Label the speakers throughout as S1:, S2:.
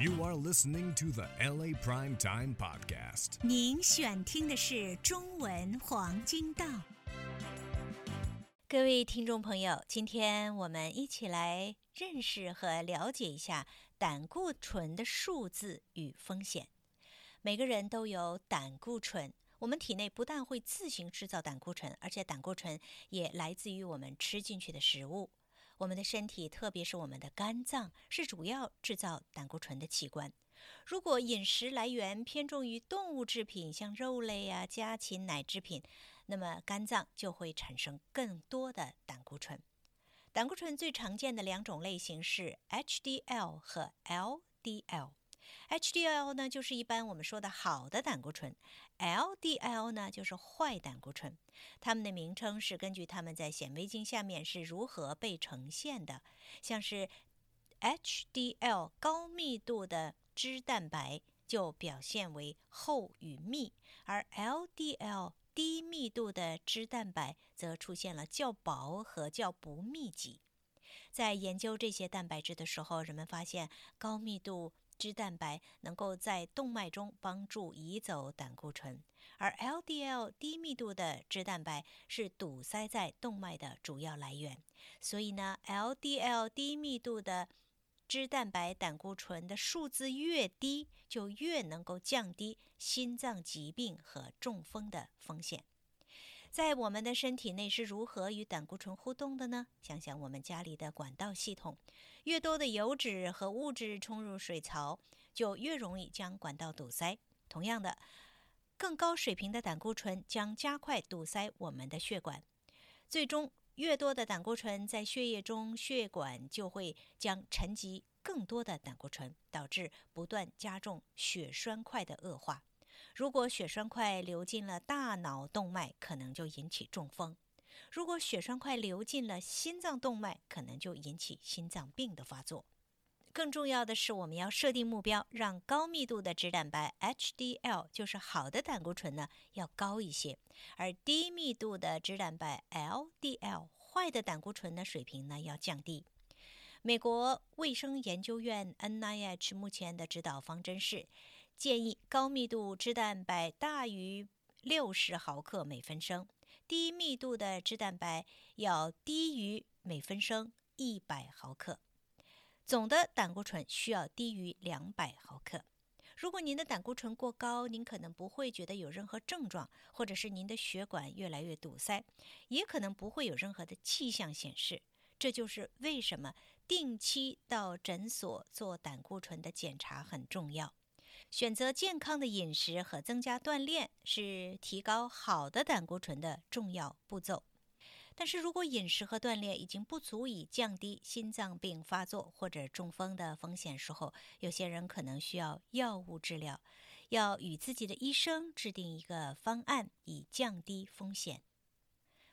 S1: You are listening to the LA Prime Time Podcast.
S2: 您选听的是中文黄金档。
S3: 各位听众朋友，今天我们一起来认识和了解一下胆固醇的数字与风险。每个人都有胆固醇，我们体内不但会自行制造胆固醇，而且胆固醇也来自于我们吃进去的食物。我们的身体，特别是我们的肝脏，是主要制造胆固醇的器官。如果饮食来源偏重于动物制品，像肉类啊、家禽、奶制品，那么肝脏就会产生更多的胆固醇。胆固醇最常见的两种类型是 HDL 和 LDL。HDL 呢，就是一般我们说的好的胆固醇；LDL 呢，就是坏胆固醇。它们的名称是根据它们在显微镜下面是如何被呈现的。像是 HDL 高密度的脂蛋白就表现为厚与密，而 LDL 低密度的脂蛋白则出现了较薄和较不密集。在研究这些蛋白质的时候，人们发现高密度。脂蛋白能够在动脉中帮助移走胆固醇，而 LDL 低密度的脂蛋白是堵塞在动脉的主要来源。所以呢，LDL 低密度的脂蛋白胆固醇的数字越低，就越能够降低心脏疾病和中风的风险。在我们的身体内是如何与胆固醇互动的呢？想想我们家里的管道系统，越多的油脂和物质冲入水槽，就越容易将管道堵塞。同样的，更高水平的胆固醇将加快堵塞我们的血管，最终越多的胆固醇在血液中，血管就会将沉积更多的胆固醇，导致不断加重血栓块的恶化。如果血栓块流进了大脑动脉，可能就引起中风；如果血栓块流进了心脏动脉，可能就引起心脏病的发作。更重要的是，我们要设定目标，让高密度的脂蛋白 HDL 就是好的胆固醇呢要高一些，而低密度的脂蛋白 LDL 坏的胆固醇的水平呢要降低。美国卫生研究院 NIH 目前的指导方针是。建议高密度脂蛋白大于六十毫克每分升，低密度的脂蛋白要低于每分升一百毫克。总的胆固醇需要低于两百毫克。如果您的胆固醇过高，您可能不会觉得有任何症状，或者是您的血管越来越堵塞，也可能不会有任何的气象显示。这就是为什么定期到诊所做胆固醇的检查很重要。选择健康的饮食和增加锻炼是提高好的胆固醇的重要步骤。但是如果饮食和锻炼已经不足以降低心脏病发作或者中风的风险时候，有些人可能需要药物治疗，要与自己的医生制定一个方案以降低风险。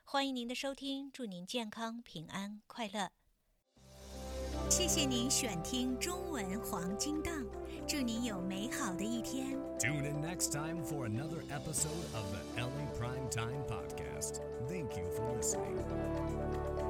S3: 欢迎您的收听，祝您健康平安快乐。
S2: 谢谢您选听中文黄金档。祝您有美好的一天。
S1: Tune in next time for another episode of the LA Prime Time Podcast. Thank you for listening.